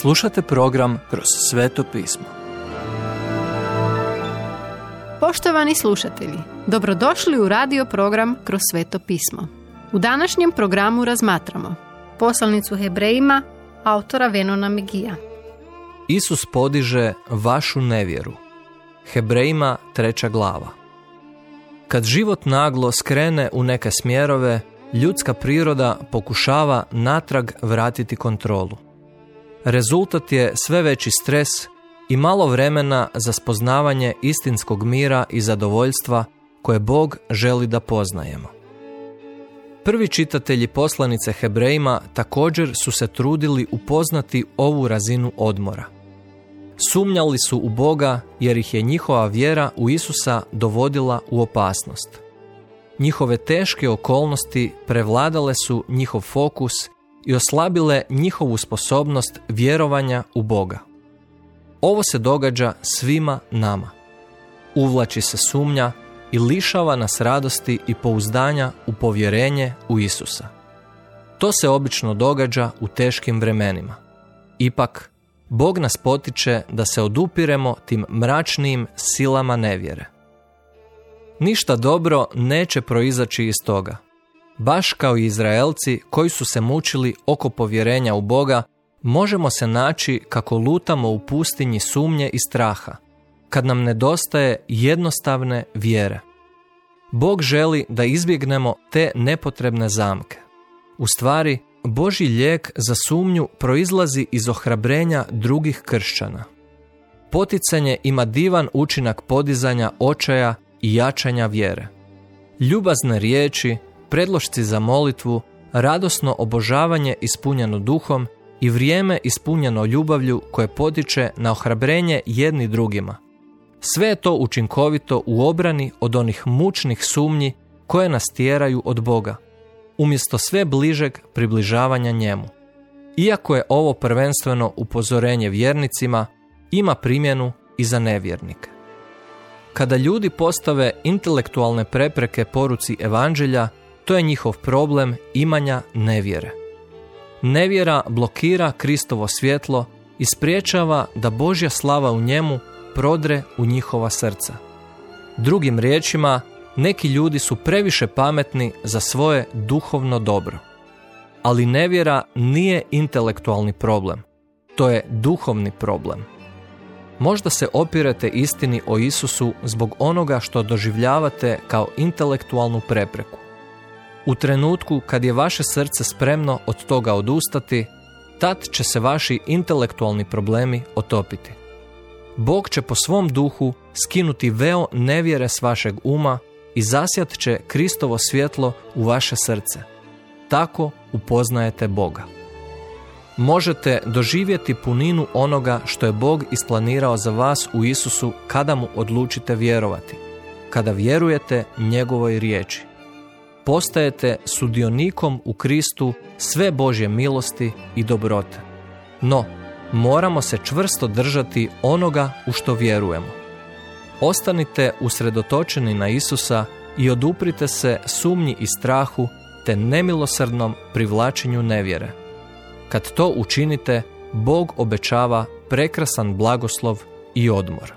Slušate program Kroz sveto pismo. Poštovani slušatelji, dobrodošli u radio program Kroz sveto pismo. U današnjem programu razmatramo poslanicu Hebrejima autora Venona Megija. Isus podiže vašu nevjeru. Hebrejima treća glava. Kad život naglo skrene u neke smjerove, ljudska priroda pokušava natrag vratiti kontrolu. Rezultat je sve veći stres i malo vremena za spoznavanje istinskog mira i zadovoljstva koje Bog želi da poznajemo. Prvi čitatelji poslanice Hebrejima također su se trudili upoznati ovu razinu odmora. Sumnjali su u Boga jer ih je njihova vjera u Isusa dovodila u opasnost. Njihove teške okolnosti prevladale su njihov fokus i oslabile njihovu sposobnost vjerovanja u Boga. Ovo se događa svima nama. Uvlači se sumnja i lišava nas radosti i pouzdanja u povjerenje u Isusa. To se obično događa u teškim vremenima. Ipak, Bog nas potiče da se odupiremo tim mračnim silama nevjere. Ništa dobro neće proizaći iz toga. Baš kao i Izraelci koji su se mučili oko povjerenja u Boga, možemo se naći kako lutamo u pustinji sumnje i straha, kad nam nedostaje jednostavne vjere. Bog želi da izbjegnemo te nepotrebne zamke. U stvari, Boži lijek za sumnju proizlazi iz ohrabrenja drugih kršćana. Poticanje ima divan učinak podizanja očaja i jačanja vjere. Ljubazne riječi, predlošci za molitvu, radosno obožavanje ispunjeno duhom i vrijeme ispunjeno ljubavlju koje potiče na ohrabrenje jedni drugima. Sve je to učinkovito u obrani od onih mučnih sumnji koje nas tjeraju od Boga, umjesto sve bližeg približavanja njemu. Iako je ovo prvenstveno upozorenje vjernicima, ima primjenu i za nevjernike. Kada ljudi postave intelektualne prepreke poruci evanđelja, to je njihov problem imanja nevjere. Nevjera blokira Kristovo svjetlo i spriječava da Božja slava u njemu prodre u njihova srca. Drugim riječima, neki ljudi su previše pametni za svoje duhovno dobro. Ali nevjera nije intelektualni problem. To je duhovni problem. Možda se opirete istini o Isusu zbog onoga što doživljavate kao intelektualnu prepreku. U trenutku kad je vaše srce spremno od toga odustati, tad će se vaši intelektualni problemi otopiti. Bog će po svom duhu skinuti veo nevjere s vašeg uma i zasjat će Kristovo svjetlo u vaše srce. Tako upoznajete Boga. Možete doživjeti puninu onoga što je Bog isplanirao za vas u Isusu kada mu odlučite vjerovati, kada vjerujete njegovoj riječi postajete sudionikom u Kristu sve Božje milosti i dobrote. No, moramo se čvrsto držati onoga u što vjerujemo. Ostanite usredotočeni na Isusa i oduprite se sumnji i strahu te nemilosrdnom privlačenju nevjere. Kad to učinite, Bog obećava prekrasan blagoslov i odmor.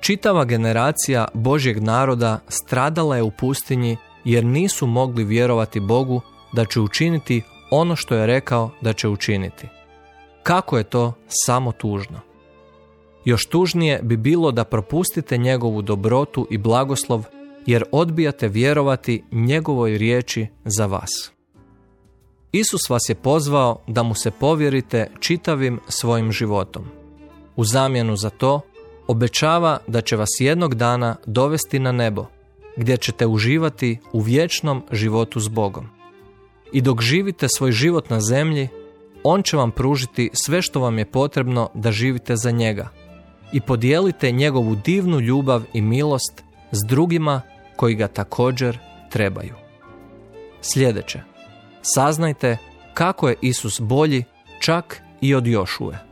Čitava generacija Božjeg naroda stradala je u pustinji jer nisu mogli vjerovati Bogu da će učiniti ono što je rekao da će učiniti. Kako je to samo tužno. Još tužnije bi bilo da propustite njegovu dobrotu i blagoslov jer odbijate vjerovati njegovoj riječi za vas. Isus vas je pozvao da mu se povjerite čitavim svojim životom. U zamjenu za to obećava da će vas jednog dana dovesti na nebo gdje ćete uživati u vječnom životu s Bogom. I dok živite svoj život na zemlji, On će vam pružiti sve što vam je potrebno da živite za njega i podijelite njegovu divnu ljubav i milost s drugima koji ga također trebaju. Sljedeće. Saznajte kako je Isus bolji čak i od Jošue.